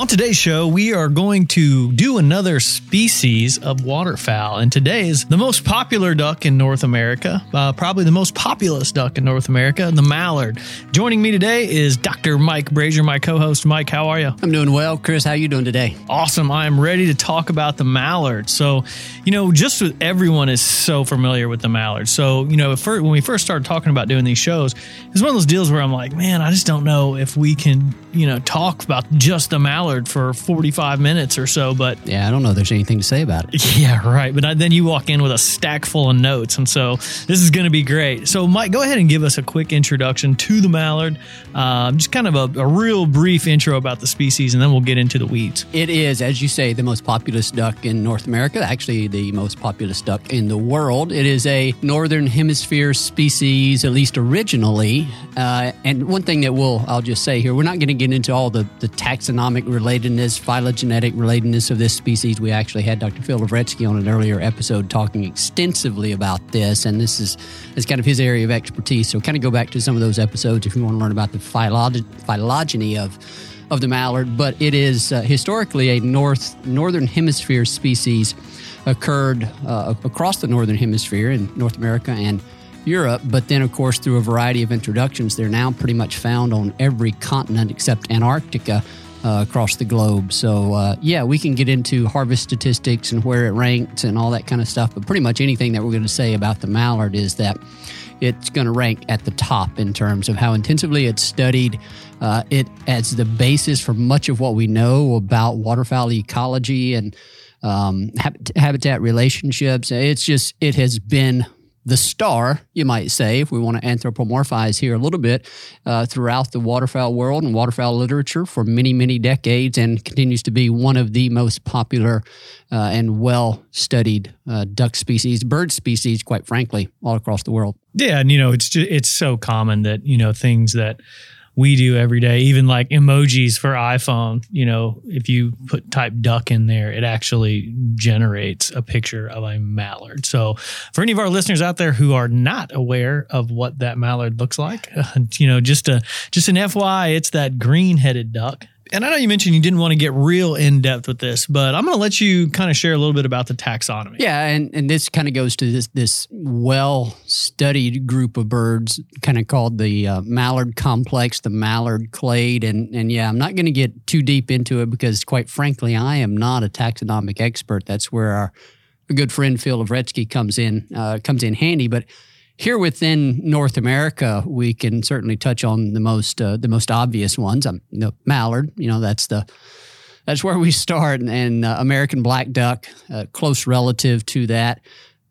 On today's show, we are going to do another species of waterfowl. And today is the most popular duck in North America, uh, probably the most populous duck in North America, the mallard. Joining me today is Dr. Mike Brasher, my co-host. Mike, how are you? I'm doing well. Chris, how are you doing today? Awesome. I am ready to talk about the mallard. So, you know, just everyone is so familiar with the mallard. So, you know, first, when we first started talking about doing these shows, it's one of those deals where I'm like, man, I just don't know if we can, you know, talk about just the mallard for 45 minutes or so. But yeah, I don't know if there's anything to say about it. Yeah, right. But then you walk in with a stack full of notes. And so this is going to be great. So, Mike, go ahead and give us a quick introduction to the mallard. Um, just kind of a, a, real brief intro about the species, and then we'll get into the weeds. It is, as you say, the most populous duck in North America, actually, the most populous duck in the world. It is a northern hemisphere species, at least originally. Uh, and one thing that we'll, I'll just say here, we're not going to get into all the, the taxonomic relatedness, phylogenetic relatedness of this species. We actually had Dr. Phil Lavretsky on an earlier episode talking extensively about this, and this is, is kind of his area of expertise. So kind of go back to some of those episodes if you want to learn about the phylog- phylogeny of of the mallard. But it is uh, historically a north northern hemisphere species occurred uh, across the northern hemisphere in North America and Europe, but then, of course, through a variety of introductions, they're now pretty much found on every continent except Antarctica uh, across the globe. So, uh, yeah, we can get into harvest statistics and where it ranks and all that kind of stuff. But pretty much anything that we're going to say about the mallard is that it's going to rank at the top in terms of how intensively it's studied. Uh, it as the basis for much of what we know about waterfowl ecology and um, habitat relationships. It's just it has been the star, you might say, if we want to anthropomorphize here a little bit, uh, throughout the waterfowl world and waterfowl literature for many, many decades, and continues to be one of the most popular uh, and well studied uh, duck species, bird species, quite frankly, all across the world. Yeah, and you know, it's just, it's so common that you know things that we do every day. Even like emojis for iPhone, you know, if you put type duck in there, it actually generates a picture of a mallard. So, for any of our listeners out there who are not aware of what that mallard looks like, you know, just a just an FYI, it's that green-headed duck and I know you mentioned you didn't want to get real in depth with this, but I'm going to let you kind of share a little bit about the taxonomy. Yeah, and, and this kind of goes to this this well studied group of birds, kind of called the uh, mallard complex, the mallard clade, and and yeah, I'm not going to get too deep into it because, quite frankly, I am not a taxonomic expert. That's where our good friend Phil Lavretsky comes in uh, comes in handy, but here within North America, we can certainly touch on the most uh, the most obvious ones. Um, you know, mallard, you know, that's the that's where we start, and uh, American black duck, uh, close relative to that.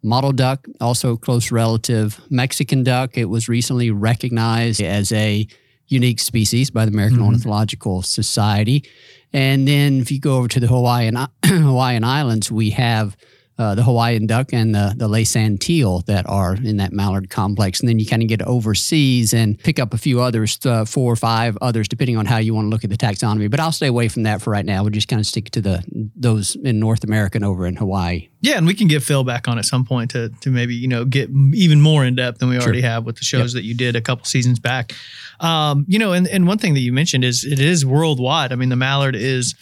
Mottled duck, also close relative. Mexican duck, it was recently recognized as a unique species by the American mm-hmm. Ornithological Society. And then if you go over to the Hawaiian Hawaiian Islands, we have uh, the Hawaiian duck and the, the Laysan teal that are in that mallard complex. And then you kind of get overseas and pick up a few others, uh, four or five others, depending on how you want to look at the taxonomy. But I'll stay away from that for right now. We'll just kind of stick to the those in North America and over in Hawaii. Yeah, and we can get Phil back on at some point to to maybe you know get even more in depth than we already have with the shows yep. that you did a couple seasons back. Um, you know, and and one thing that you mentioned is it is worldwide. I mean, the mallard is.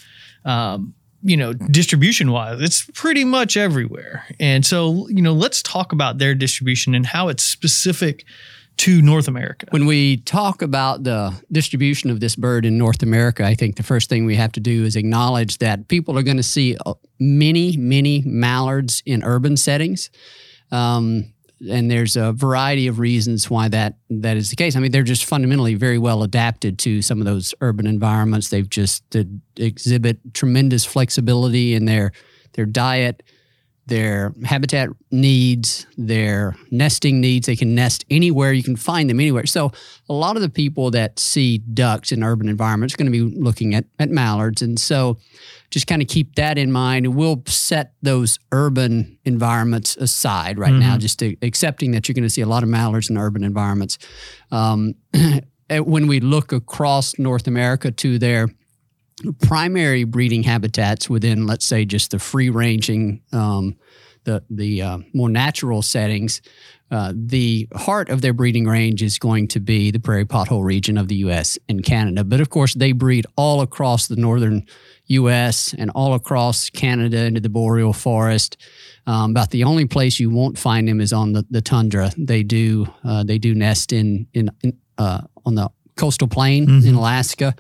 Um, you know, distribution wise, it's pretty much everywhere. And so, you know, let's talk about their distribution and how it's specific to North America. When we talk about the distribution of this bird in North America, I think the first thing we have to do is acknowledge that people are going to see uh, many, many mallards in urban settings. Um, and there's a variety of reasons why that that is the case. I mean, they're just fundamentally very well adapted to some of those urban environments. They've just exhibit tremendous flexibility in their their diet, their habitat needs, their nesting needs. They can nest anywhere. You can find them anywhere. So a lot of the people that see ducks in urban environments are going to be looking at at mallards, and so just kind of keep that in mind. We'll set those urban environments aside right mm-hmm. now, just to, accepting that you're going to see a lot of mallards in urban environments. Um, when we look across North America to their primary breeding habitats within, let's say, just the free ranging, um, the the uh, more natural settings, uh, the heart of their breeding range is going to be the prairie pothole region of the U.S. and Canada. But of course, they breed all across the northern U.S. and all across Canada into the boreal forest. Um, about the only place you won't find them is on the, the tundra. They do uh, they do nest in in, in uh, on the coastal plain mm-hmm. in Alaska.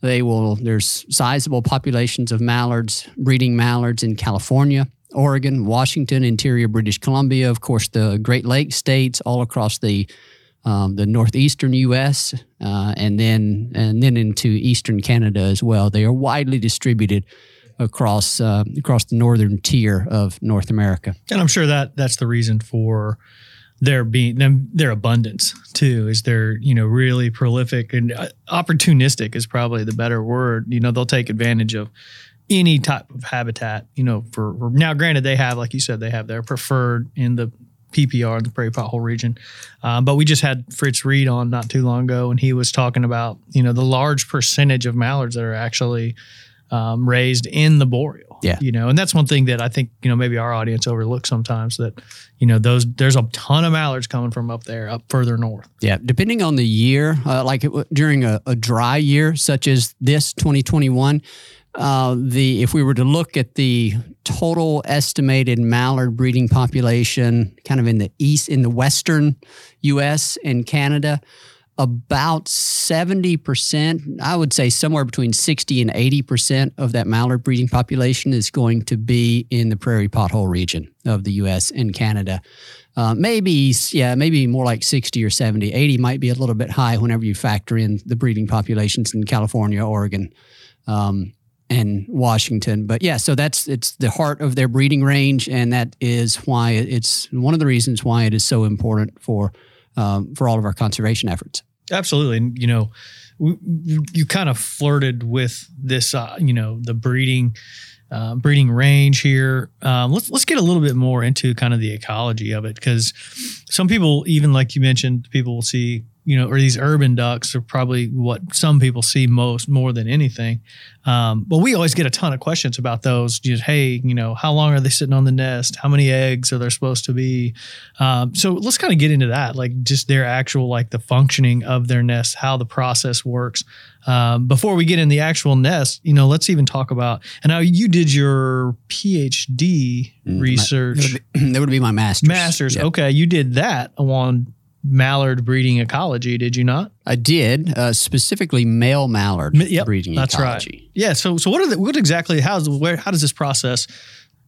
They will. There's sizable populations of mallards, breeding mallards in California. Oregon, Washington, interior British Columbia, of course, the Great Lakes states, all across the um, the northeastern U.S. Uh, and then and then into eastern Canada as well. They are widely distributed across uh, across the northern tier of North America. And I'm sure that that's the reason for their being them their abundance too. Is they're you know really prolific and uh, opportunistic is probably the better word. You know they'll take advantage of any type of habitat, you know, for, for, now, granted, they have, like you said, they have their preferred in the PPR, the prairie pothole region. Um, but we just had Fritz Reid on not too long ago, and he was talking about, you know, the large percentage of mallards that are actually um, raised in the boreal. Yeah. You know, and that's one thing that I think, you know, maybe our audience overlooks sometimes that, you know, those, there's a ton of mallards coming from up there, up further north. Yeah. Depending on the year, uh, like it, during a, a dry year, such as this 2021, uh, the if we were to look at the total estimated mallard breeding population, kind of in the east, in the western U.S. and Canada, about seventy percent, I would say somewhere between sixty and eighty percent of that mallard breeding population is going to be in the prairie pothole region of the U.S. and Canada. Uh, maybe, yeah, maybe more like 60 or 70. 80 might be a little bit high whenever you factor in the breeding populations in California, Oregon, um, and Washington. But yeah, so that's it's the heart of their breeding range, and that is why it's one of the reasons why it is so important for um, for all of our conservation efforts. Absolutely, and you know, you kind of flirted with this, uh, you know, the breeding. Uh, breeding range here. Um, let's let's get a little bit more into kind of the ecology of it because some people, even like you mentioned, people will see you know, or these urban ducks are probably what some people see most more than anything. Um, but we always get a ton of questions about those. Just hey, you know, how long are they sitting on the nest? How many eggs are there supposed to be? Um, so let's kind of get into that, like just their actual like the functioning of their nest, how the process works. Um, before we get in the actual nest, you know, let's even talk about. And now you did your PhD mm, research. My, that, would be, my master's. Masters. Yep. Okay, you did that on mallard breeding ecology, did you not? I did, uh, specifically male mallard yep, breeding that's ecology. Right. Yeah. So, so what are the, what exactly? How's where? How does this process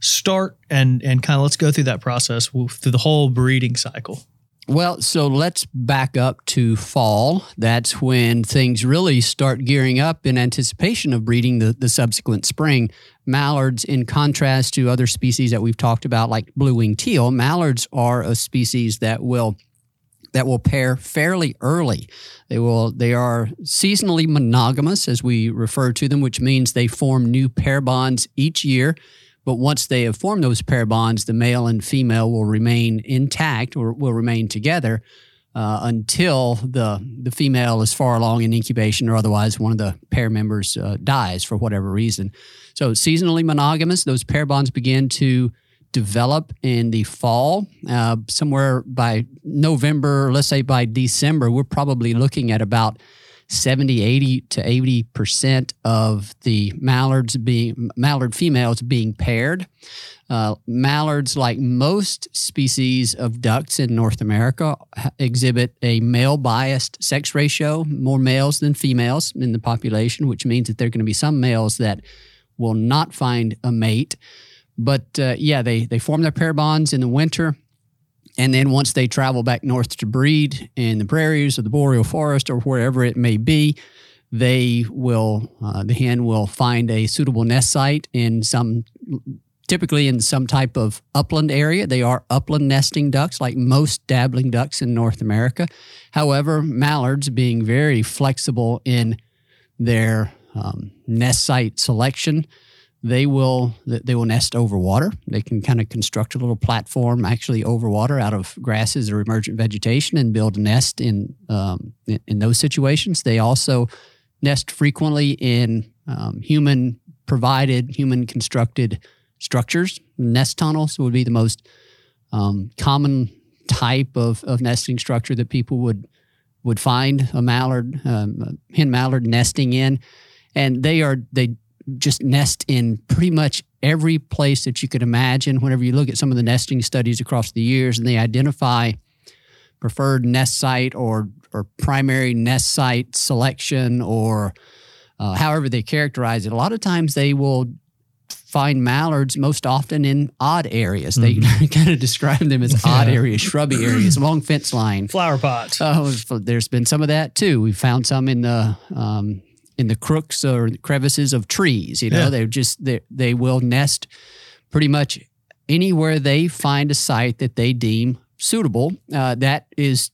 start? And and kind of let's go through that process through the whole breeding cycle. Well, so let's back up to fall. That's when things really start gearing up in anticipation of breeding the, the subsequent spring. Mallards, in contrast to other species that we've talked about, like blue winged teal, mallards are a species that will that will pair fairly early. They will they are seasonally monogamous as we refer to them, which means they form new pair bonds each year. But once they have formed those pair bonds, the male and female will remain intact or will remain together uh, until the the female is far along in incubation or otherwise one of the pair members uh, dies for whatever reason. So seasonally monogamous, those pair bonds begin to develop in the fall. Uh, somewhere by November, let's say by December, we're probably looking at about 70, 80 to 80% of the mallards being mallard females being paired. Uh, mallards, like most species of ducks in North America, exhibit a male biased sex ratio, more males than females in the population, which means that there are going to be some males that will not find a mate. But uh, yeah, they they form their pair bonds in the winter, and then once they travel back north to breed in the prairies or the boreal forest or wherever it may be, they will uh, the hen will find a suitable nest site in some typically in some type of upland area. They are upland nesting ducks, like most dabbling ducks in North America. However, mallards, being very flexible in their um, nest site selection, they will they will nest over water. They can kind of construct a little platform actually over water out of grasses or emergent vegetation and build a nest in um, in, those situations. They also nest frequently in um, human provided, human constructed structures. Nest tunnels would be the most um, common type of, of nesting structure that people would would find a mallard, um, a hen mallard nesting in, and they are they just nest in pretty much every place that you could imagine. Whenever you look at some of the nesting studies across the years and they identify preferred nest site or, or primary nest site selection or uh, however they characterize it, a lot of times they will find mallards most often in odd areas. Mm-hmm. They kind of describe them as odd areas, shrubby areas along fence line. Flower pots. Oh, there's been some of that too. We found some in the um, in the crooks or crevices of trees. You know, yeah. they just they they will nest pretty much anywhere they find a site that they deem suitable. Uh, that is,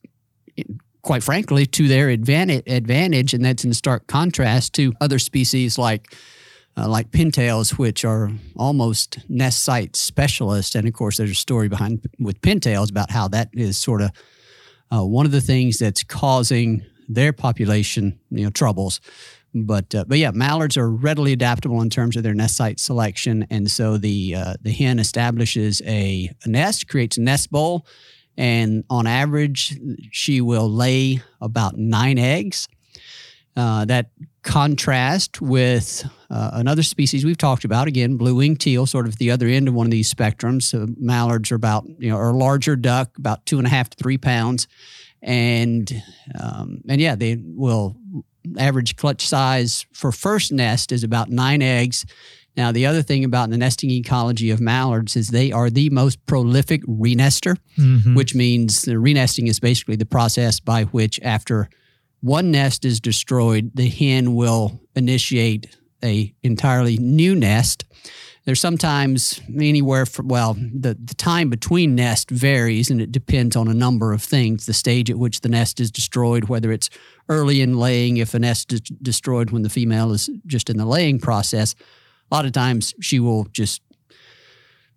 quite frankly, to their advantage. Advantage, and that's in stark contrast to other species like. Uh, like pintails, which are almost nest site specialists, and of course, there's a story behind with pintails about how that is sort of uh, one of the things that's causing their population, you know, troubles. But uh, but yeah, mallards are readily adaptable in terms of their nest site selection, and so the uh, the hen establishes a, a, nest, creates a nest bowl, and on average, she will lay about nine eggs. Uh, that contrast with uh, another species we've talked about again, blue winged teal, sort of the other end of one of these spectrums. So mallards are about you know, are a larger duck, about two and a half to three pounds, and um, and yeah, they will average clutch size for first nest is about nine eggs. Now, the other thing about the nesting ecology of mallards is they are the most prolific renester, mm-hmm. which means the renesting is basically the process by which, after one nest is destroyed, the hen will initiate a entirely new nest there's sometimes anywhere from, well, the, the time between nest varies and it depends on a number of things. The stage at which the nest is destroyed, whether it's early in laying, if a nest is destroyed when the female is just in the laying process, a lot of times she will just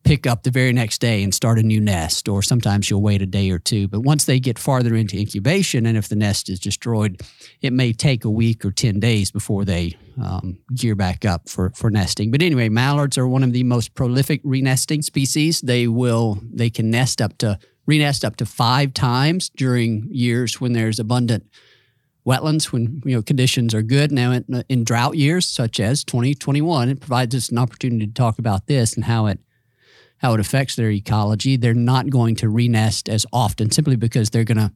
pick up the very next day and start a new nest, or sometimes you'll wait a day or two. But once they get farther into incubation, and if the nest is destroyed, it may take a week or 10 days before they um, gear back up for, for nesting. But anyway, mallards are one of the most prolific renesting species. They will, they can nest up to, renest up to five times during years when there's abundant wetlands when you know conditions are good. Now, in, in, drought years such as 2021, it provides us an opportunity to talk about this and how it how it affects their ecology. They're not going to renest as often simply because they're going to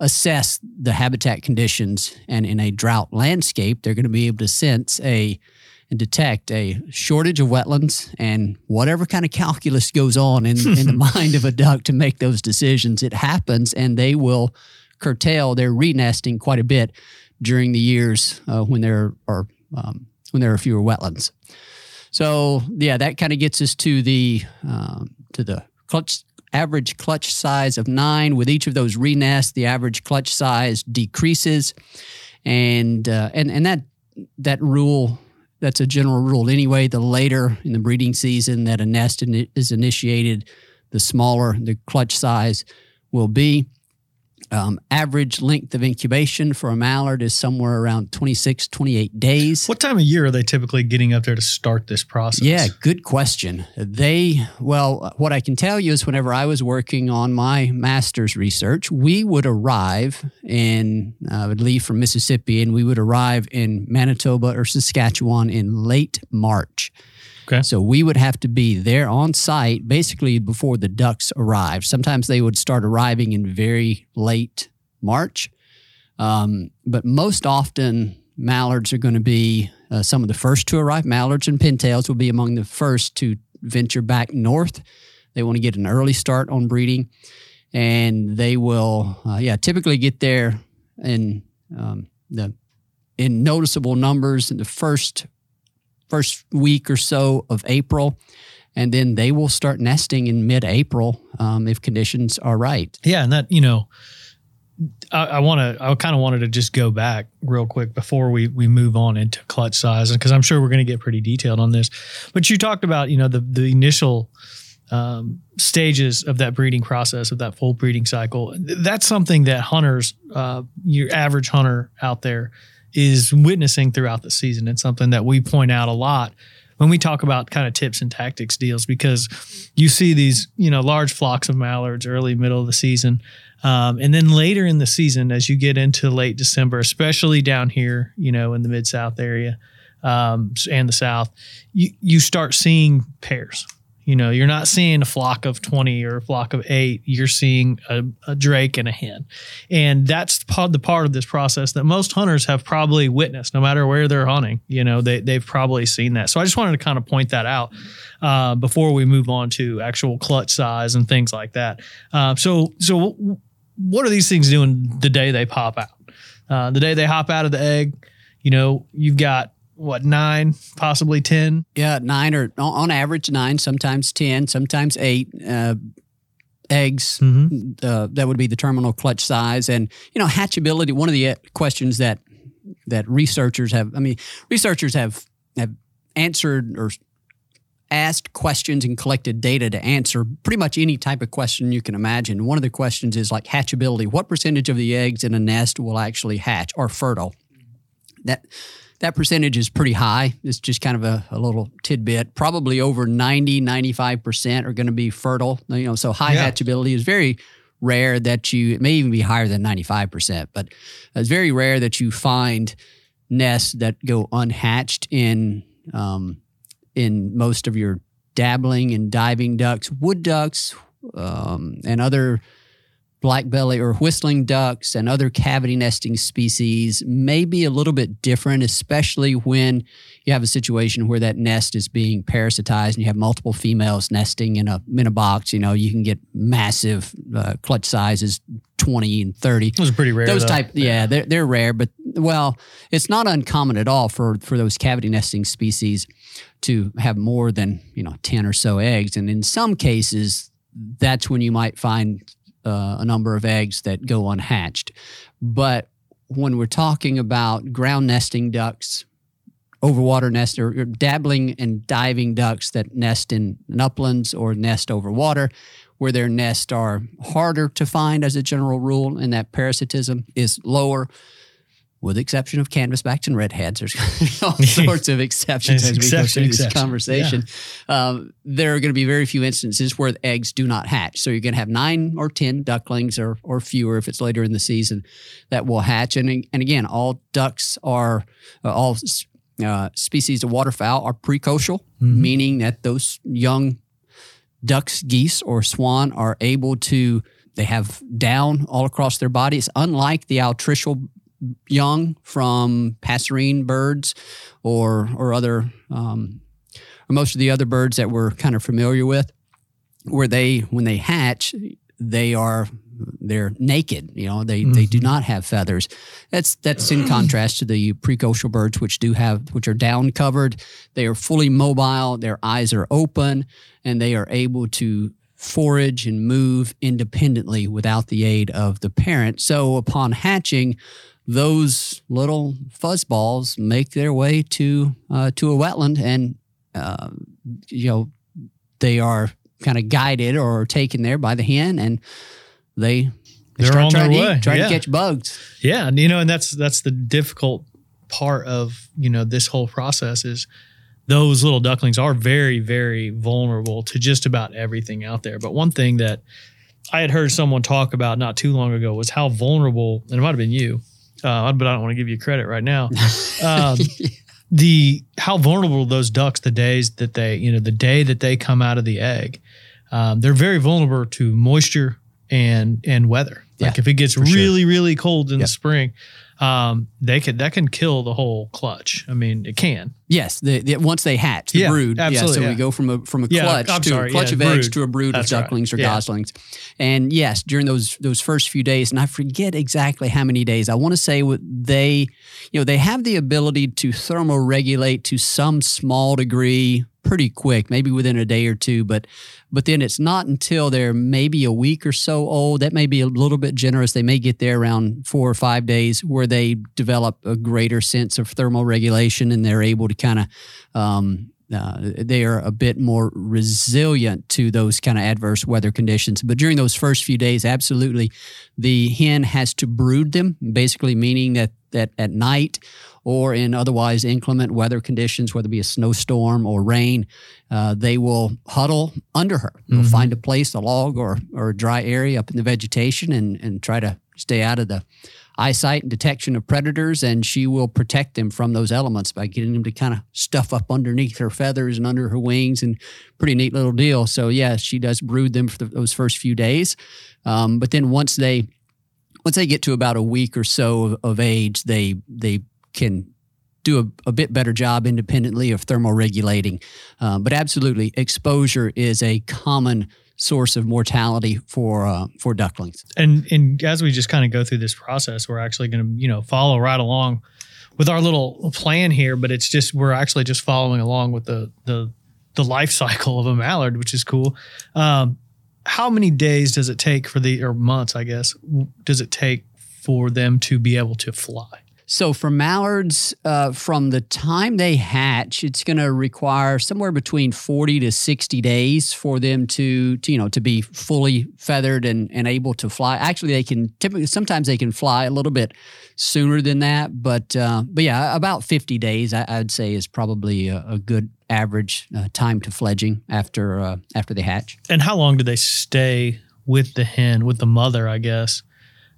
assess the habitat conditions. And in a drought landscape, they're going to be able to sense a and detect a shortage of wetlands and whatever kind of calculus goes on in, in the mind of a duck to make those decisions. It happens and they will curtail their renesting quite a bit during the years uh, when there are um, when there are fewer wetlands. So yeah, that kind of gets us to the um, to the clutch average clutch size of nine. With each of those renests, the average clutch size decreases, and uh, and and that that rule that's a general rule anyway. The later in the breeding season that a nest is initiated, the smaller the clutch size will be. Um, average length of incubation for a mallard is somewhere around 26, 28 days. What time of year are they typically getting up there to start this process? Yeah, good question. They, well, what I can tell you is whenever I was working on my master's research, we would arrive in, I uh, would leave from Mississippi and we would arrive in Manitoba or Saskatchewan in late March. Okay. So we would have to be there on site basically before the ducks arrive. Sometimes they would start arriving in very late March, um, but most often mallards are going to be uh, some of the first to arrive. Mallards and pintails will be among the first to venture back north. They want to get an early start on breeding, and they will, uh, yeah, typically get there in um, the in noticeable numbers in the first first week or so of April. And then they will start nesting in mid April um, if conditions are right. Yeah. And that, you know, I, want to. I kind of wanted to just go back real quick before we we move on into clutch size, because I'm sure we're going to get pretty detailed on this. But you talked about you know the the initial um, stages of that breeding process of that full breeding cycle. That's something that hunters, uh, your average hunter out there, is witnessing throughout the season. It's something that we point out a lot when we talk about kind of tips and tactics deals because you see these you know large flocks of mallards early middle of the season um, and then later in the season as you get into late december especially down here you know in the mid south area um, and the south you, you start seeing pairs you know, you're not seeing a flock of 20 or a flock of eight. You're seeing a, a drake and a hen. And that's the part of this process that most hunters have probably witnessed, no matter where they're hunting. You know, they, they've probably seen that. So I just wanted to kind of point that out uh, before we move on to actual clutch size and things like that. Uh, so, so what are these things doing the day they pop out? Uh, the day they hop out of the egg, you know, you've got what nine, possibly ten. Yeah, nine or on average nine, sometimes ten, sometimes eight. Uh, eggs mm-hmm. uh, that would be the terminal clutch size and you know hatchability one of the uh, questions that that researchers have i mean researchers have have answered or asked questions and collected data to answer pretty much any type of question you can imagine one of the questions is like hatchability what percentage of the eggs in a nest will actually hatch or fertile that that percentage is pretty high. It's just kind of a, a little tidbit. Probably over 90, 95% are going to be fertile. You know, so high yeah. hatchability is very rare that you, it may even be higher than 95%, but it's very rare that you find nests that go unhatched in, um, in most of your dabbling and diving ducks, wood ducks, um, and other black belly or whistling ducks and other cavity nesting species may be a little bit different, especially when you have a situation where that nest is being parasitized and you have multiple females nesting in a in a box. You know, you can get massive uh, clutch sizes, twenty and thirty. Those are pretty rare. Those though. type, yeah, yeah, they're they're rare, but well, it's not uncommon at all for for those cavity nesting species to have more than you know ten or so eggs, and in some cases that's when you might find uh, a number of eggs that go unhatched. But when we're talking about ground nesting ducks overwater nest or, dabbling and diving ducks that nest in, in uplands or nest over water where their nests are harder to find as a general rule and that parasitism is lower with the exception of canvasbacks and redheads. There's all sorts of exceptions as we go through this exception. conversation. Yeah. Um, there are going to be very few instances where the eggs do not hatch. So you're going to have nine or 10 ducklings or, or fewer if it's later in the season that will hatch. And, and again, all ducks are, uh, all uh, species of waterfowl are precocial, mm-hmm. meaning that those young ducks, geese, or swan are able to they have down all across their body. It's unlike the altricial young from passerine birds or or other um, or most of the other birds that we're kind of familiar with, where they when they hatch they are they're naked. You know, they mm-hmm. they do mm-hmm. not have feathers. That's that's in contrast to the precocial birds, which do have which are down covered. They are fully mobile. Their eyes are open, and they are able to forage and move independently without the aid of the parent. So upon hatching, those little fuzzballs make their way to uh, to a wetland, and uh, you know they are kind of guided or taken there by the hen, and they they are on their way, eat, trying yeah. to catch bugs. Yeah, you know, and that's that's the difficult part of you know this whole process is those little ducklings are very very vulnerable to just about everything out there. But one thing that I had heard someone talk about not too long ago was how vulnerable, and it might have been you, uh, but I don't want to give you credit right now. Um, the how vulnerable those ducks the days that they you know the day that they come out of the egg, um, they're very vulnerable to moisture and and weather. Like yeah, if it gets really sure. really cold in yep. the spring, um, they could that can kill the whole clutch. I mean, it can. Yes, the, the, once they hatch, the yeah, brood. Absolutely, yeah, so yeah. we go from a from a clutch to sorry, a clutch of eggs to a brood That's of ducklings right. or goslings. And yes, during those those first few days, and I forget exactly how many days. I want to say what they, you know, they have the ability to thermoregulate to some small degree pretty quick, maybe within a day or two. But but then it's not until they're maybe a week or so old. That may be a little bit generous. They may get there around four or five days where they develop a greater sense of thermal regulation and they're able to kind of um, uh, they are a bit more resilient to those kind of adverse weather conditions. But during those first few days, absolutely, the hen has to brood them, basically meaning that that at night or in otherwise inclement weather conditions, whether it be a snowstorm or rain, uh, they will huddle under her. They'll mm-hmm. find a place, a log or, or a dry area up in the vegetation and, and try to stay out of the eyesight and detection of predators, and she will protect them from those elements by getting them to kind of stuff up underneath her feathers and under her wings, and pretty neat little deal. So yeah, she does brood them for the, those first few days, um, but then once they once they get to about a week or so of, of age, they they can do a, a, bit better job independently of thermoregulating. Um, but absolutely, exposure is a common source of mortality for uh, for ducklings. And and as we just kind of go through this process, we're actually going to you know follow right along with our little plan here. But it's just we're actually just following along with the the the life cycle of a mallard, which is cool. Um, how many days does it take for the or months, I guess, does it take for them to be able to fly? So for mallards, uh, from the time they hatch, it's going to require somewhere between forty to sixty days for them to, to, you know, to be fully feathered and, and able to fly. Actually, they can typically sometimes they can fly a little bit sooner than that, but uh, but yeah, about fifty days I, would say is probably a, a good average uh, time to fledging after uh, after they hatch. And how long do they stay with the hen with the mother? I guess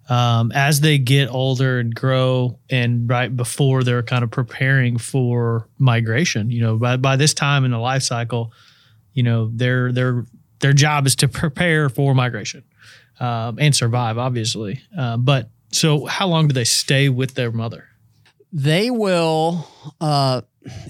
um, as they get older and grow and right before they're kind of preparing for migration you know by, by this time in the life cycle you know their their their job is to prepare for migration um, and survive obviously. Uh, but so how long do they stay with their mother? They will uh,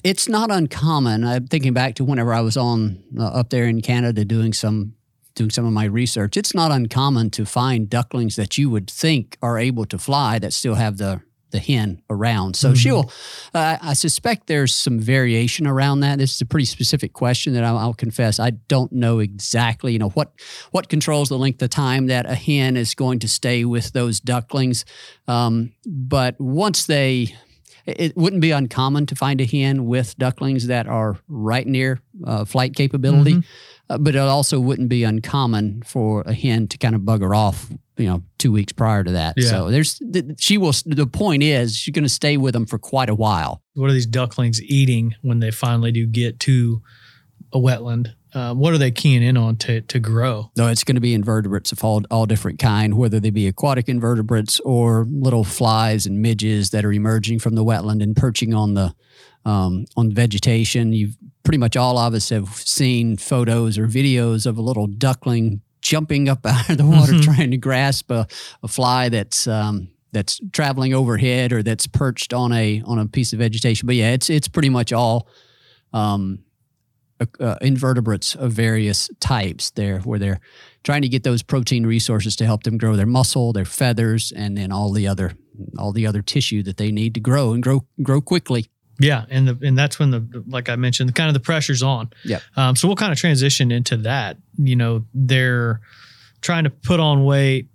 it's not uncommon. I'm thinking back to whenever i was on uh, up there in canada doing some doing some of my research, it's not uncommon to find ducklings that you would think are able to fly that still have the the hen around. So mm-hmm. she'll, uh, I suspect there's some variation around that. This is a pretty specific question that I'll, I'll, confess I don't know exactly. You know what what controls the length of time that a hen is going to stay with those ducklings. Um, but once they it wouldn't be uncommon to find a hen with ducklings that are right near uh, flight capability. Mm-hmm. Uh, but it also wouldn't be uncommon for a hen to kind of bugger off, you know, two weeks prior to that. Yeah. So there's, she will, the point is she's going to stay with them for quite a while. What are these ducklings eating when they finally do get to a wetland? Uh, what are they keying in on to, to grow? No, it's going to be invertebrates of all, all different kind, whether they be aquatic invertebrates or little flies and midges that are emerging from the wetland and perching on the um, on vegetation. You've pretty much all of us have seen photos or videos of a little duckling jumping up out of the water mm-hmm. trying to grasp a, a fly that's um, that's traveling overhead or that's perched on a on a piece of vegetation. But yeah, it's it's pretty much all um, uh, invertebrates of various types there, where they're trying to get those protein resources to help them grow their muscle, their feathers, and then all the other all the other tissue that they need to grow and grow grow quickly. Yeah, and the and that's when the like I mentioned, the kind of the pressure's on. Yeah. Um, so we'll kind of transition into that. You know, they're trying to put on weight,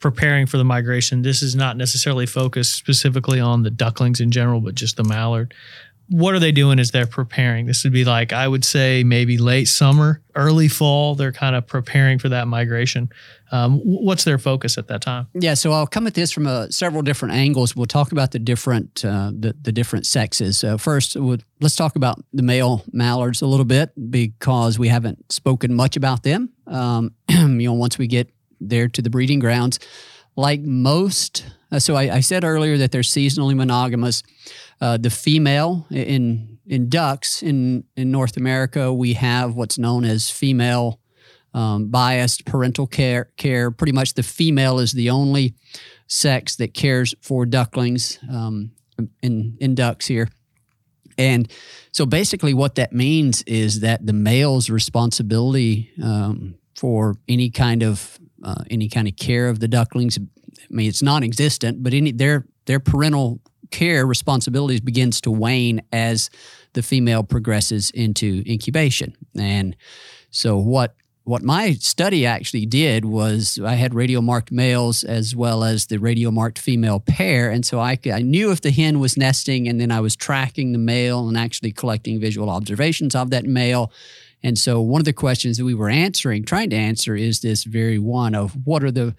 preparing for the migration. This is not necessarily focused specifically on the ducklings in general, but just the mallard what are they doing as they're preparing? This would be like, I would say maybe late summer, early fall. They're kind of preparing for that migration. Um, what's their focus at that time? Yeah, so I'll come at this from uh, several different angles. We'll talk about the different uh, the, the different sexes. Uh, first, we'll, let's talk about the male mallards a little bit because we haven't spoken much about them. Um, you know, once we get there to the breeding grounds, like most, uh, so I, I said earlier that they're seasonally monogamous. Uh, the female in in ducks in in North America, we have what's known as female um, biased parental care. Care pretty much the female is the only sex that cares for ducklings um, in in ducks here. And so basically, what that means is that the male's responsibility um, for any kind of uh, any kind of care of the ducklings. I mean, it's non-existent, but any their their parental care responsibilities begins to wane as the female progresses into incubation. And so what what my study actually did was I had radio marked males as well as the radio marked female pair. And so I, I knew if the hen was nesting, and then I was tracking the male and actually collecting visual observations of that male. And so one of the questions that we were answering, trying to answer, is this very one of what are the,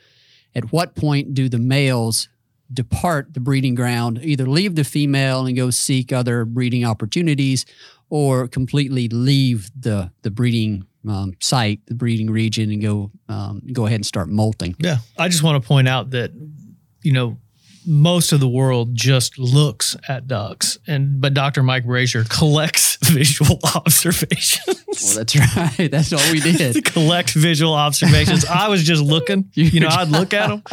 at what point do the males depart the breeding ground, either leave the female and go seek other breeding opportunities, or completely leave the the breeding um, site, the breeding region, and go um, go ahead and start molting. Yeah, I just want to point out that you know most of the world just looks at ducks. And but dr mike brasher collects visual observations. Well that's right. That's all we did. Collect visual observations. I was just looking. You know i'd look at them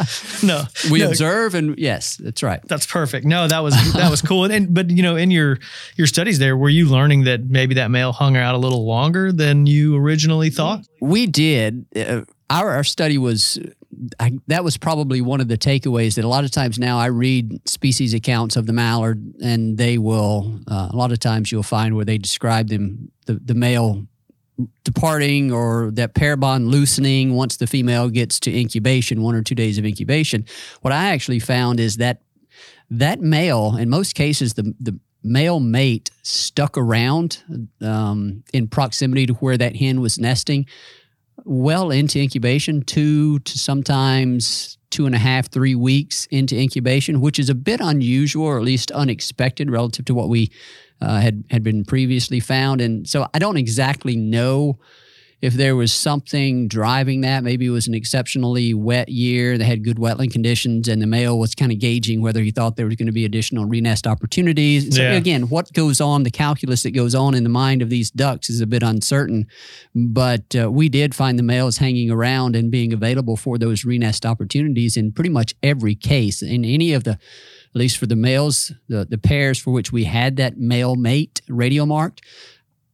no. We no. observe and yes that's right. That's perfect. No that was that was cool. And, and but you know in your your studies there were you learning that maybe that male hung out a little longer than you originally thought? We did. Uh, our, our study was I, that was probably one of the takeaways that a lot of times now I read species accounts of the mallard, and they will uh, a lot of times you'll find where they describe them the, the male departing or that pair bond loosening once the female gets to incubation, one or two days of incubation. What I actually found is that that male, in most cases, the the male mate stuck around um, in proximity to where that hen was nesting well into incubation, two to sometimes two and a half, three weeks into incubation, which is a bit unusual or at least unexpected relative to what we uh, had had been previously found. And so I don't exactly know if there was something driving that, maybe it was an exceptionally wet year they had good wetland conditions, and the male was kind of gauging whether he thought there was going to be additional renest opportunities. So yeah. again, what goes on, the calculus that goes on in the mind of these ducks is a bit uncertain. But uh, we did find the males hanging around and being available for those renest opportunities in pretty much every case. In any of the at least for the males, the, the pairs for which we had that male mate radio marked,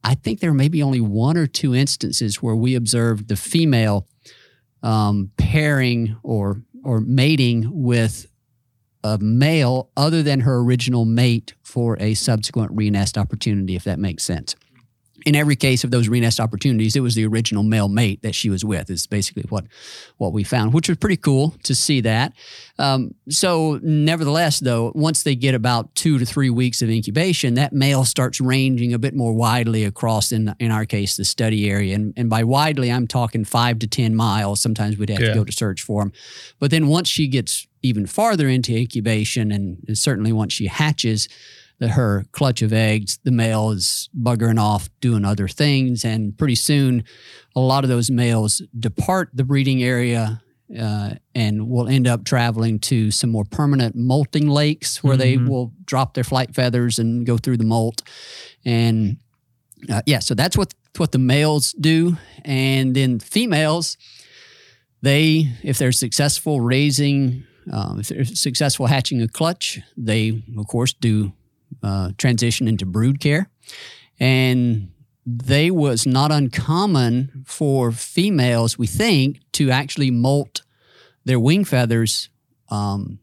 I think there may be only one or two instances where we observed the female um, pairing or or mating with a male other than her original mate for a subsequent renest opportunity, if that makes sense. In every case of those renest opportunities, it was the original male mate that she was with. Is basically what what we found, which was pretty cool to see that. Um, so, nevertheless, though, once they get about two to three weeks of incubation, that male starts ranging a bit more widely across, in in our case, the study area. And, and by widely, I'm talking five to ten miles. Sometimes we'd have yeah. to go to search for them. But then once she gets even farther into incubation, and, and certainly once she hatches her clutch of eggs, the male is buggering off doing other things. And pretty soon, a lot of those males depart the breeding area uh, and will end up traveling to some more permanent molting lakes where mm-hmm. they will drop their flight feathers and go through the molt. And uh, yeah, so that's what, what the males do. And then females, they, if they're successful raising, um, if they're successful hatching a clutch, they, of course, do uh, transition into brood care. And they was not uncommon for females, we think, to actually molt their wing feathers um,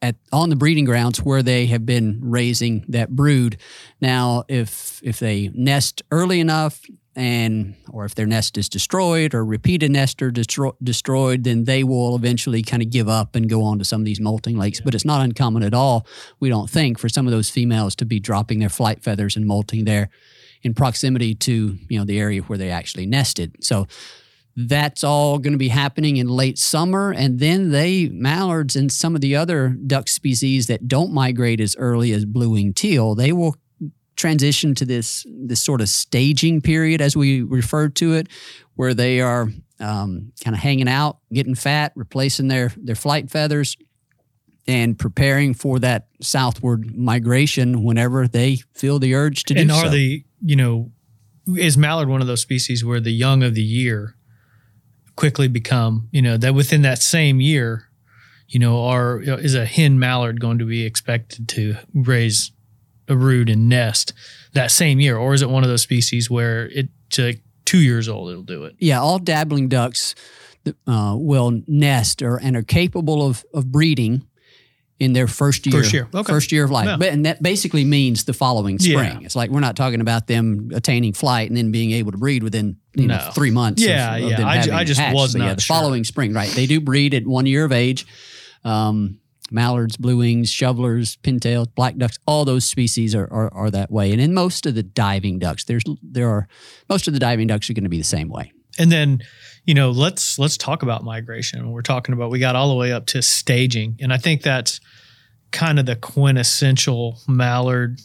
at on the breeding grounds where they have been raising that brood. Now, if if they nest early enough and or if their nest is destroyed or repeated nest are destro- destroyed, then they will eventually kind of give up and go on to some of these molting lakes. Yeah. But it's not uncommon at all, we don't think, for some of those females to be dropping their flight feathers and molting there in proximity to you know the area where they actually nested. So that's all going to be happening in late summer, and then they mallards and some of the other duck species that don't migrate as early as blue-winged teal, they will transition to this this sort of staging period, as we refer to it, where they are um, kind of hanging out, getting fat, replacing their their flight feathers, and preparing for that southward migration whenever they feel the urge to and do so. And are the you know is mallard one of those species where the young of the year quickly become you know that within that same year you know are is a hen mallard going to be expected to raise a brood and nest that same year, or is it one of those species where it's like two years old it'll do it? Yeah, all dabbling ducks uh, will nest or and are capable of of breeding in their first year, first year, okay. first year of life. Yeah. But and that basically means the following spring. Yeah. It's like we're not talking about them attaining flight and then being able to breed within you no. know three months. Yeah, of, of yeah. I, I, just hatched. was so, not yeah, the sure. following spring, right? They do breed at one year of age. Um, mallards, blue wings, shovelers, pintails, black ducks, all those species are, are, are, that way. And in most of the diving ducks, there's there are most of the diving ducks are going to be the same way. And then, you know, let's let's talk about migration. We're talking about we got all the way up to staging, and I think that's kind of the quintessential mallard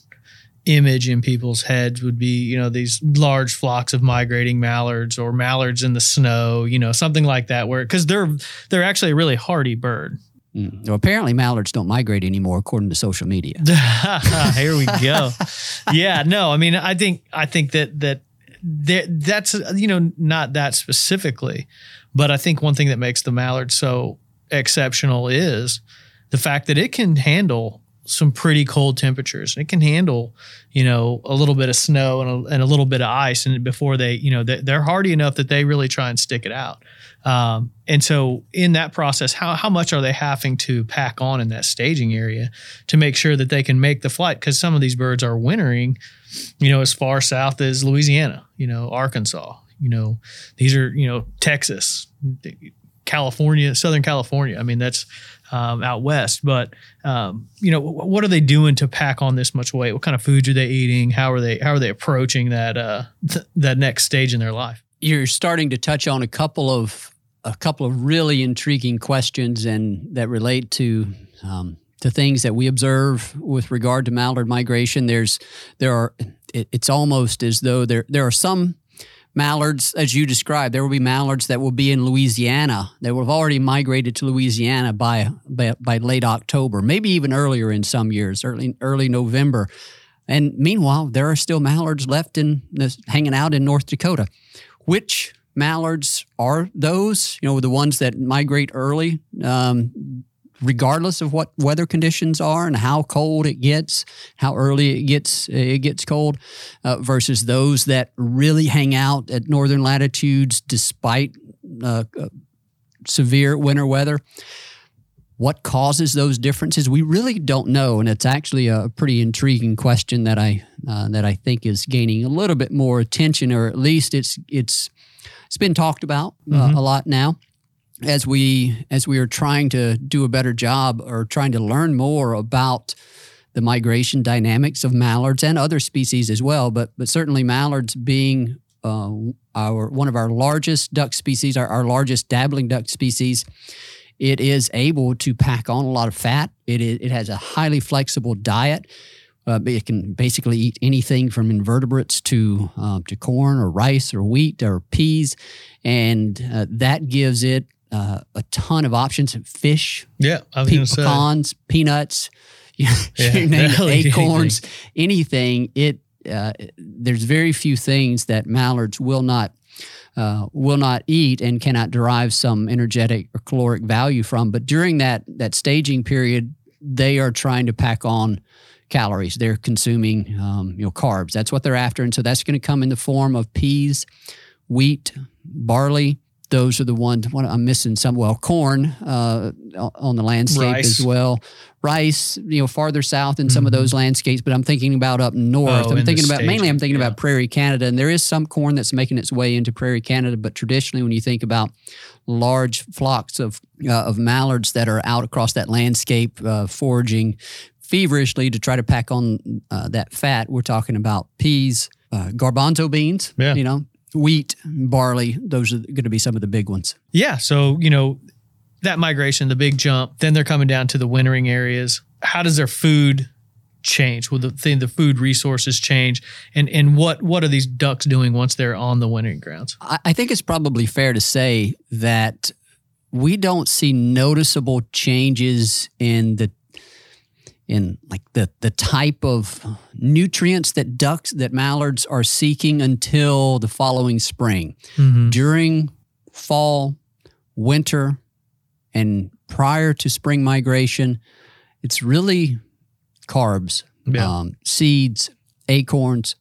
image in people's heads would be you know these large flocks of migrating mallards or mallards in the snow you know something like that where because they're they're actually a really hardy bird Mm. Well, apparently mallards don't migrate anymore, according to social media. Here we go. yeah, no, I mean, I think I think that that that's you know not that specifically, but I think one thing that makes the mallard so exceptional is the fact that it can handle some pretty cold temperatures. It can handle, you know, a little bit of snow and a, and a little bit of ice, and before they, you know, they're hardy enough that they really try and stick it out. Um, and so, in that process, how how much are they having to pack on in that staging area to make sure that they can make the flight? Because some of these birds are wintering, you know, as far south as Louisiana, you know, Arkansas. You know, these are you know Texas, California, Southern California. I mean, that's um, out west. But um, you know, what are they doing to pack on this much weight? What kind of foods are they eating? How are they how are they approaching that uh, th- that next stage in their life? You're starting to touch on a couple of a couple of really intriguing questions and that relate to um, to things that we observe with regard to mallard migration. There's there are it, it's almost as though there there are some mallards, as you described, there will be mallards that will be in Louisiana that will have already migrated to Louisiana by, by, by late October, maybe even earlier in some years, early early November. And meanwhile, there are still mallards left in hanging out in North Dakota. Which mallards are those? You know, the ones that migrate early. Um, regardless of what weather conditions are and how cold it gets, how early it gets it gets cold, uh, versus those that really hang out at northern latitudes despite uh, uh, severe winter weather. what causes those differences? We really don't know, and it's actually a pretty intriguing question that I uh, that I think is gaining a little bit more attention, or at least it's it's it's been talked about uh, mm-hmm. a lot now as we as we are trying to do a better job or trying to learn more about the migration dynamics of mallards and other species as well. But but certainly mallards being uh, our one of our largest duck species, our, our largest dabbling duck species it is able to pack on a lot of fat. It, is, it has a highly flexible diet. Uh, it can basically eat anything from invertebrates to uh, to corn or rice or wheat or peas, and uh, that gives it uh, a ton of options. Fish, yeah, pecans, say. peanuts, yeah, it, acorns, anything. anything. It uh, there's very few things that mallards will not uh, will not eat and cannot derive some energetic or caloric value from. But during that that staging period, they are trying to pack on calories. They're consuming um, you know carbs. That's what they're after, and so that's going to come in the form of peas, wheat, barley, those are the ones. What I'm missing some. Well, corn uh, on the landscape Rice. as well. Rice, you know, farther south in some mm-hmm. of those landscapes. But I'm thinking about up north. Oh, I'm thinking about mainly. I'm thinking yeah. about Prairie Canada, and there is some corn that's making its way into Prairie Canada. But traditionally, when you think about large flocks of uh, of mallards that are out across that landscape uh, foraging feverishly to try to pack on uh, that fat, we're talking about peas. Uh, garbanzo beans, yeah. you know, wheat, barley, those are going to be some of the big ones. Yeah. So, you know, that migration, the big jump, then they're coming down to the wintering areas. How does their food change? Will the thing, the food resources change? And and what what are these ducks doing once they're on the wintering grounds? I, I think it's probably fair to say that we don't see noticeable changes in the in like the the type of nutrients that ducks that mallards are seeking until the following spring. Mm-hmm. During fall, winter, and prior to spring migration, it's really carbs, yeah. um, seeds, acorns,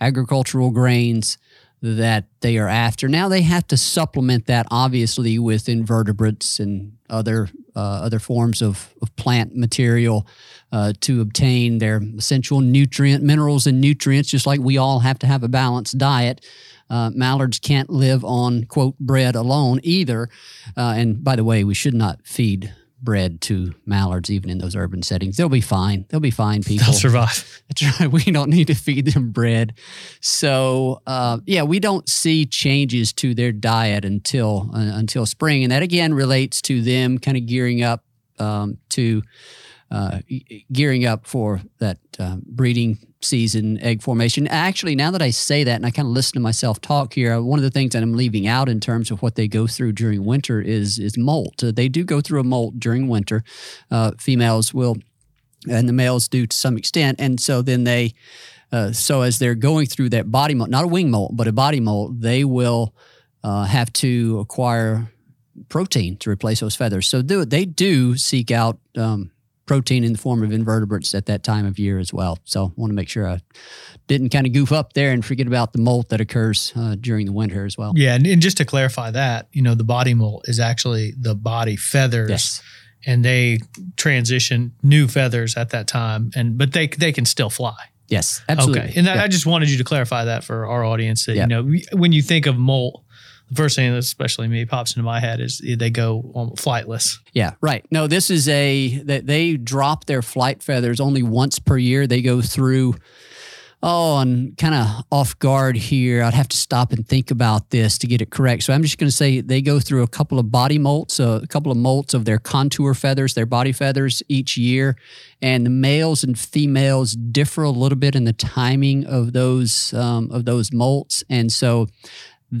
agricultural grains that they are after. Now they have to supplement that obviously with invertebrates and other other forms of, of plant material uh, to obtain their essential nutrient minerals and nutrients, just like we all have to have a balanced diet. Uh, mallards can't live on quote bread alone either. Uh, and by the way, we should not feed bread to mallards even in those urban settings. They'll be fine. They'll be fine people. They'll survive. That's right. We don't need to feed them bread. So uh, yeah, we don't see changes to their diet until uh, until spring, and that again relates to them kind of gearing up um, to uh, gearing up for that uh, breeding season egg formation. Actually, now that I say that and I kind of listen to myself talk here, one of the things that I'm leaving out in terms of what they go through during winter is is molt. Uh, they do go through a molt during winter. Uh, females will, and the males do to some extent, and so then they. Uh, so as they're going through that body molt, not a wing molt, but a body molt, they will uh, have to acquire protein to replace those feathers. So do, they do seek out um, protein in the form of invertebrates at that time of year as well. So I want to make sure I didn't kind of goof up there and forget about the molt that occurs uh, during the winter as well. Yeah, and, and, just to clarify that, you know, the body molt is actually the body feathers. Yes. And they transition new feathers at that time, and but they they can still fly. Yes, absolutely. Okay, and that, I just wanted you to clarify that for our audience. That you know, when you think of molt, first thing that especially me pops into my head is they go flightless. Yeah, right. No, this is a that they drop their flight feathers only once per year. They go through oh, and kind of off guard here. I'd have to stop and think about this to get it correct. So I'm just going to say they go through a couple of body molts, uh, a couple of molts of their contour feathers, their body feathers each year. And the males and females differ a little bit in the timing of those um, of those molts. And so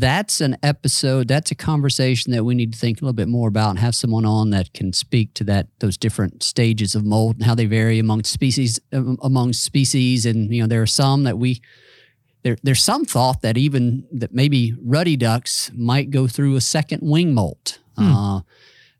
that's an episode that's a conversation that we need to think a little bit more about and have someone on that can speak to that those different stages of molt and how they vary among species among species and you know there are some that we there, there's some thought that even that maybe ruddy ducks might go through a second wing molt hmm. uh,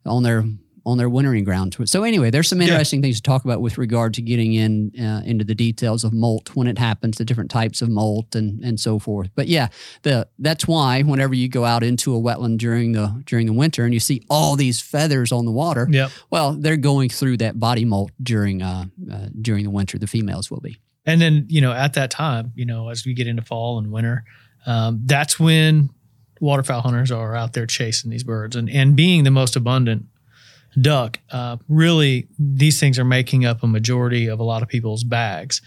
on their on their wintering grounds. So anyway, there's some interesting yeah. things to talk about with regard to getting in uh, into the details of molt when it happens, the different types of molt and and so forth. But yeah, the that's why whenever you go out into a wetland during the during the winter and you see all these feathers on the water, yep. well, they're going through that body molt during uh, uh, during the winter. The females will be. And then you know at that time, you know, as we get into fall and winter, um, that's when waterfowl hunters are out there chasing these birds and, and being the most abundant duck, uh, really these things are making up a majority of a lot of people's bags.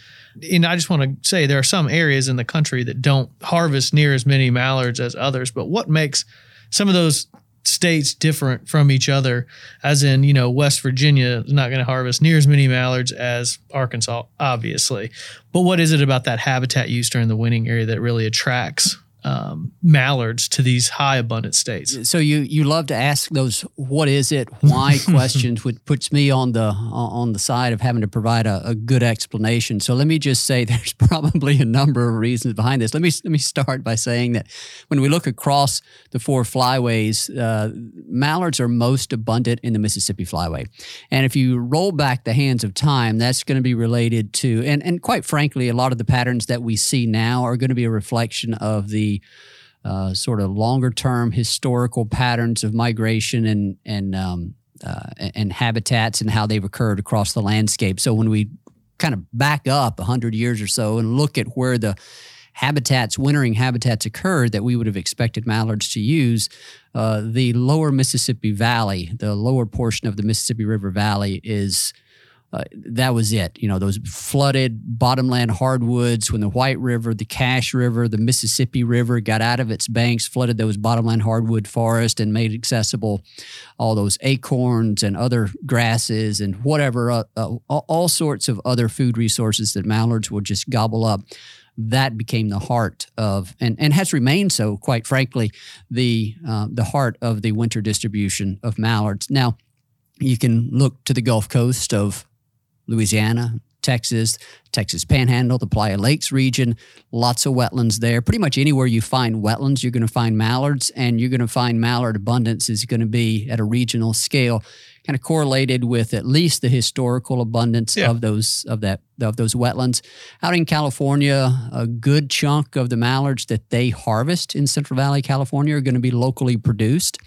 And I just want to say there are some areas in the country that don't harvest near as many mallards as others. But what makes some of those states different from each other, as in, you know, West Virginia is not going to harvest near as many mallards as Arkansas, obviously. But what is it about that habitat use during the winning area that really attracts um, mallards to these high abundant states. So you you love to ask those what is it why questions, which puts me on the on the side of having to provide a, a, good explanation. So let me just say there's probably a number of reasons behind this. Let me let me start by saying that when we look across the four flyways, uh, mallards are most abundant in the Mississippi Flyway, and if you roll back the hands of time, that's going to be related to and and quite frankly, a lot of the patterns that we see now are going to be a reflection of the uh, sort of longer term historical patterns of migration and and um, uh, and habitats and how they've occurred across the landscape. So when we kind of back up hundred years or so and look at where the habitats, wintering habitats occurred that we would have expected mallards to use, uh, the lower Mississippi Valley, the lower portion of the Mississippi River Valley is uh, that was it. You know, those flooded bottomland hardwoods when the White River, the Cache River, the Mississippi River got out of its banks, flooded those bottomland hardwood forests and made accessible all those acorns and other grasses and whatever, uh, uh, all sorts of other food resources that mallards will just gobble up that became the heart of and, and has remained so quite frankly the uh, the heart of the winter distribution of mallards now you can look to the gulf coast of Louisiana, Texas, Texas Panhandle, the Playa Lakes region, lots of wetlands there. Pretty much anywhere you find wetlands, you're going to find mallards, and you're going to find mallard abundance is going to be at a regional scale, kind of correlated with at least the historical abundance yeah. of those of that of those wetlands. Out in California, a good chunk of the mallards that they harvest in Central Valley, California, are going to be locally produced.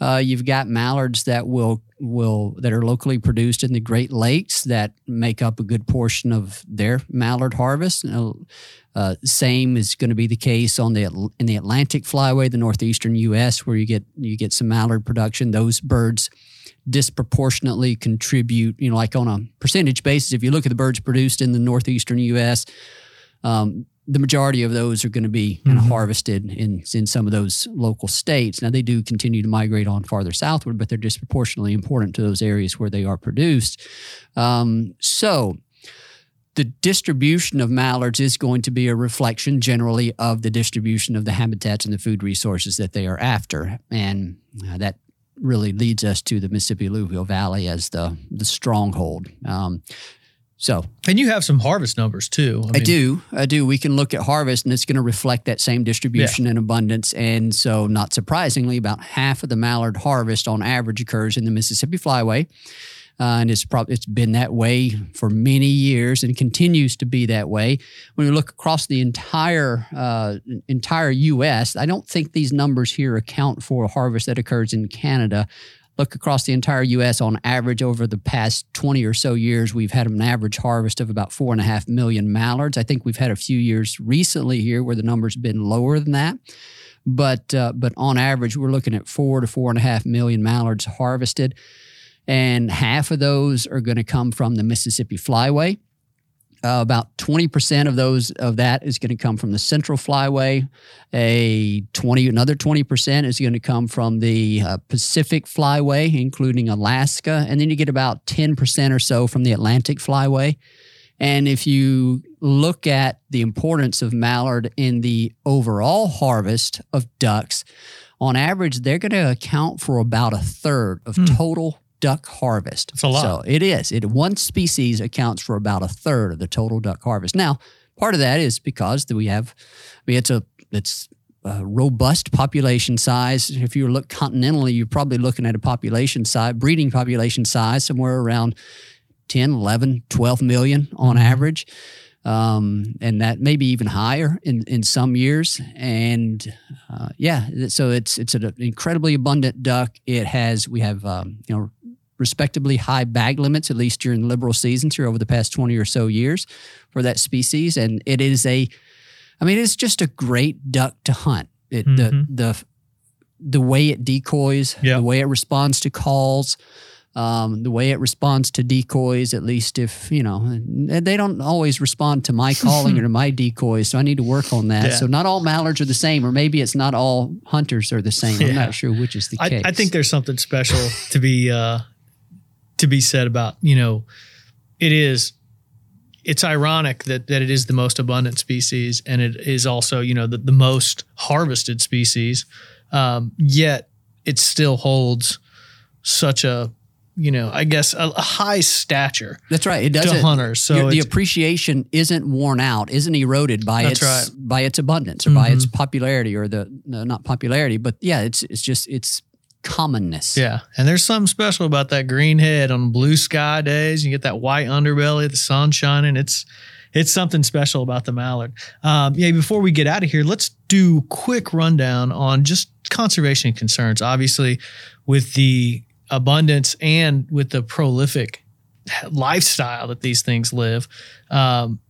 Uh, you've got mallards that will will that are locally produced in the Great Lakes that make up a good portion of their mallard harvest. Uh, same is going to be the case on the in the Atlantic Flyway, the northeastern U.S., where you get you get some mallard production. Those birds disproportionately contribute. You know, like on a percentage basis, if you look at the birds produced in the northeastern U.S. Um, the majority of those are going to be mm-hmm. harvested in in some of those local states. Now they do continue to migrate on farther southward, but they're disproportionately important to those areas where they are produced. Um, so the distribution of mallards is going to be a reflection generally of the distribution of the habitats and the food resources that they are after, and uh, that really leads us to the Mississippi Alluvial Valley as the the stronghold. Um, so, and you have some harvest numbers too. I, I mean, do. I do. We can look at harvest and it's going to reflect that same distribution yeah. and abundance. And so, not surprisingly, about half of the mallard harvest on average occurs in the Mississippi Flyway. Uh, and it's probably it's been that way for many years and continues to be that way. When we look across the entire uh, entire U.S., I don't think these numbers here account for a harvest that occurs in Canada look across the entire U.S. on average over the past 20 or so years, we've had an average harvest of about four and a half million mallards. I think we've had a few years recently here where the number's been lower than that. But, uh, but on average, we're looking at four to four and a half million mallards harvested. And half of those are going to come from the Mississippi Flyway. Uh, about 20% of those of that is going to come from the central flyway a 20 another 20% is going to come from the uh, pacific flyway including alaska and then you get about 10% or so from the atlantic flyway and if you look at the importance of mallard in the overall harvest of ducks on average they're going to account for about a third of mm. total duck harvest. It's a lot. So it is. It one species accounts for about a third of the total duck harvest. Now, part of that is because we have, I mean, it's a it's uh, robust population size. If you look continentally, you're probably looking at a population size, breeding population size somewhere around 10, 11, 12 million on Mm-hmm. average. Um, and that may be even higher in, in some years. And uh, yeah, so it's it's an incredibly abundant duck. It has we have um, you know respectably high bag limits, at least during liberal seasons here over the past 20 or so years for that species. And it is a, I mean, it's just a great duck to hunt. It, Mhm. the, the, the way it decoys, Yeah. the way it responds to calls, um, the way it responds to decoys, at least if, you know, they don't always respond to my calling or to my decoys. So I need to work on that. Yeah. So not all mallards are the same, or maybe it's not all hunters are the same. I'm not sure which is the I, case. I think there's something special to be uh, to be said about you know it is it's ironic that that it is the most abundant species and it is also you know the, the most harvested species um, yet it still holds such a you know I guess a, a high stature That's right. It to doesn't. hunters so the appreciation isn't worn out, isn't eroded by its right. by its abundance or by its Mhm. popularity or the no, not popularity, but yeah, it's it's just it's commonness. Yeah, and there's something special about that green head on blue sky days. You get that white underbelly, the sun shining. It's it's something special about the mallard. Um, yeah, before we get out of here, let's do quick rundown on just conservation concerns. Obviously, with the abundance and with the prolific lifestyle that these things live. Um,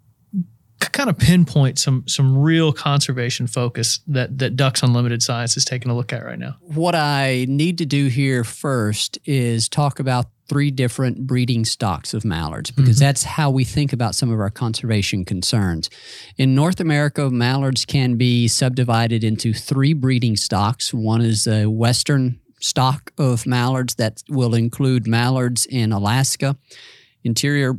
kind of pinpoint some some real conservation focus that that Ducks Unlimited Science is taking a look at right now. What I need to do here first is talk about three different breeding stocks of mallards because Mhm. that's how we think about some of our conservation concerns. In North America, mallards can be subdivided into three breeding stocks. One is a western stock of mallards that will include mallards in Alaska, interior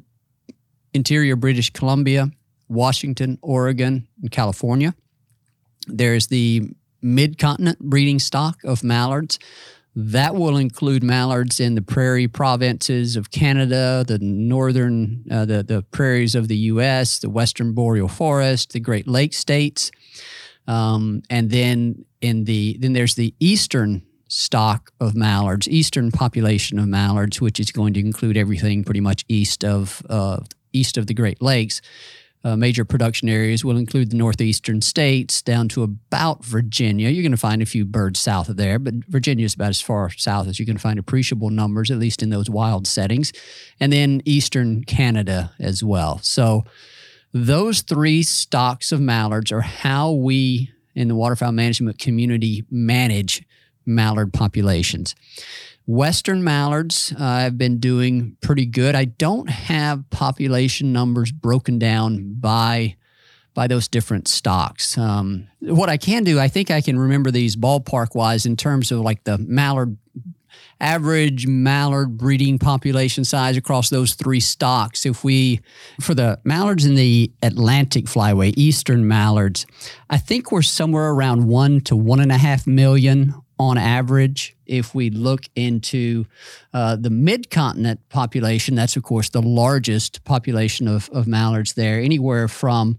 interior British Columbia, Washington, Oregon, and California. There's the mid-continent breeding stock of mallards. That will include mallards in the prairie provinces of Canada, the northern, uh, the, the prairies of the U.S., the western boreal forest, the Great Lakes states. Um, and then in the then there's the eastern stock of mallards, eastern population of mallards, which is going to include everything pretty much east of uh, east of the Great Lakes. Uh, major production areas will include the northeastern states down to about Virginia. You're going to find a few birds south of there, but Virginia is about as far south as you can find appreciable numbers, at least in those wild settings. And then eastern Canada as well. So those three stocks of mallards are how we in the waterfowl management community manage mallard populations. Western mallards uh, have been doing pretty good. I don't have population numbers broken down by by those different stocks. Um, what I can do, I think I can remember these ballpark wise in terms of like the mallard average mallard breeding population size across those three stocks. If we, for the mallards in the Atlantic flyway, eastern mallards, I think we're somewhere around one to one and a half million on average. If we look into uh, the mid continent population, that's of course the largest population of, of mallards there, anywhere from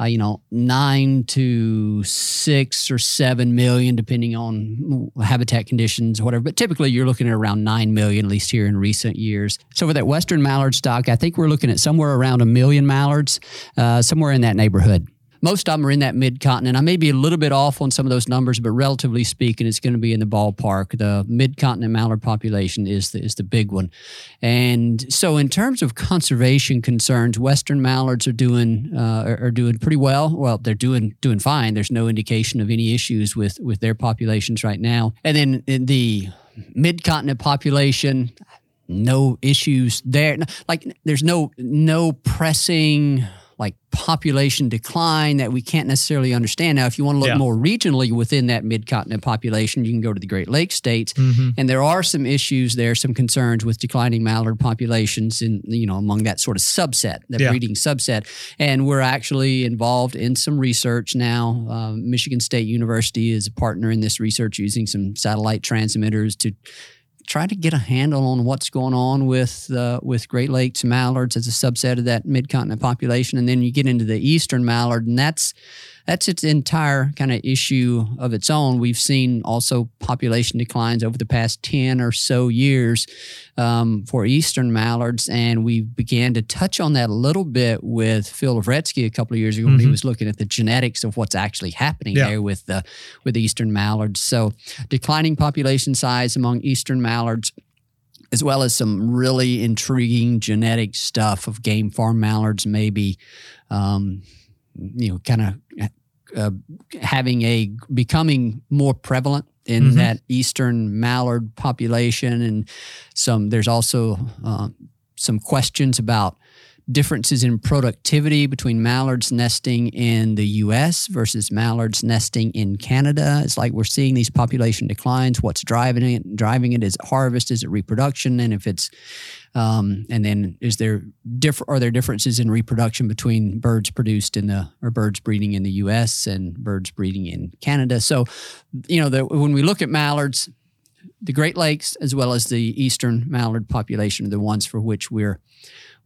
uh, you know, nine to six or seven million, depending on habitat conditions, whatever. But typically, you're looking at around nine million, at least here in recent years. So, for that western mallard stock, I think we're looking at somewhere around a million mallards, uh, somewhere in that neighborhood. Most of them are in that mid continent. I may be a little bit off on some of those numbers, but relatively speaking, it's going to be in the ballpark. The mid continent mallard population is the, is the big one. And so, in terms of conservation concerns, western mallards are doing uh, are, are doing pretty well. Well, they're doing doing fine. There's no indication of any issues with with their populations right now. And then in the mid continent population, no issues there. Like there's no no pressing like population decline that we can't necessarily understand. Now, if you want to look Yeah. more regionally within that mid continent population, you can go to the Great Lakes states, Mhm. and there are some issues there, some concerns with declining mallard populations, in you know among that sort of subset, that Yeah. breeding subset. And we're actually involved in some research now. Um, Michigan State University is a partner in this research using some satellite transmitters to try to get a handle on what's going on with uh, with Great Lakes mallards as a subset of that mid continent population, and then you get into the eastern mallard, and that's that's its entire kind of issue of its own. We've seen also population declines over the past 10 or so years um, for eastern mallards. And we began to touch on that a little bit with Phil Lavretsky a couple of years ago mm-hmm. when he mm-hmm. was looking at the genetics of what's actually happening yeah. there with the with eastern mallards. So declining population size among eastern mallards as well as some really intriguing genetic stuff of game farm mallards, maybe, um, you know, kind of uh, having a becoming more prevalent in mm-hmm. that eastern mallard population, and some. There's also uh, some questions about differences in productivity between mallards nesting in the US versus mallards nesting in Canada. It's like we're seeing these population declines. What's driving it? Driving it is it harvest, is it reproduction? And if it's um, and then is there different are there differences in reproduction between birds produced in the or birds breeding in the US and birds breeding in Canada? So, you know, the, when we look at mallards, the Great Lakes as well as the eastern mallard population are the ones for which we're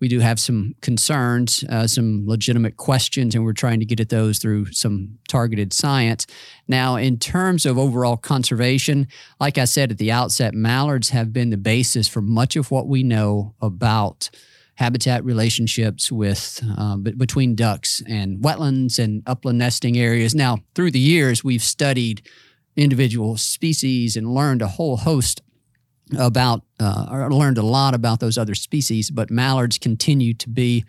we do have some concerns, uh, some legitimate questions, and we're trying to get at those through some targeted science. Now, in terms of overall conservation, like I said at the outset, mallards have been the basis for much of what we know about habitat relationships with uh, between ducks and wetlands and upland nesting areas. Now, through the years, we've studied individual species and learned a whole host about uh, or learned a lot about those other species, but mallards continue to be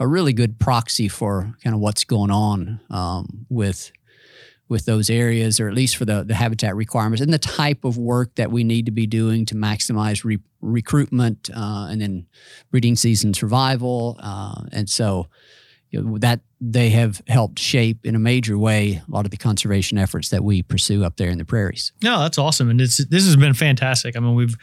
a really good proxy for kind of what's going on um, with with those areas, or at least for the, the habitat requirements and the type of work that we need to be doing to maximize re- recruitment uh, and then breeding season survival. Uh, and so you know, that they have helped shape in a major way a lot of the conservation efforts that we pursue up there in the prairies. No, that's awesome, and it's this has been fantastic. I mean, we've,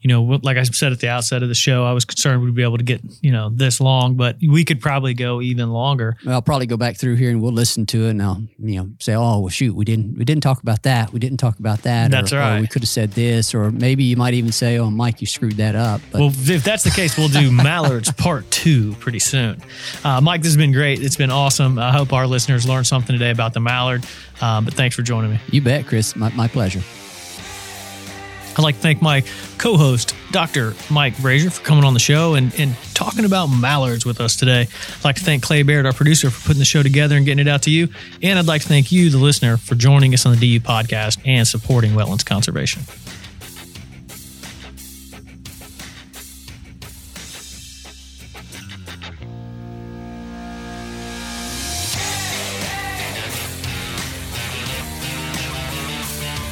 you know, like I said at the outset of the show, I was concerned we'd be able to get you know this long, but we could probably go even longer. Well, I'll probably go back through here and we'll listen to it, and I'll you know say, oh well, shoot, we didn't we didn't talk about that, we didn't talk about that. That's or, right. Or we could have said this, or maybe you might even say, oh, Mike, you screwed that up. But. Well, if that's the case, we'll do Mallards Part Two pretty soon. Uh, Mike, this has been great. It's been awesome. I hope our listeners learned something today about the mallard. Um, but thanks for joining me. You bet, Chris. My, my pleasure. I'd like to thank my co host, Dr. Mike Brasher, for coming on the show and, and talking about mallards with us today. I'd like to thank Clay Baird, our producer, for putting the show together and getting it out to you. And I'd like to thank you, the listener, for joining us on the DU podcast and supporting wetlands conservation.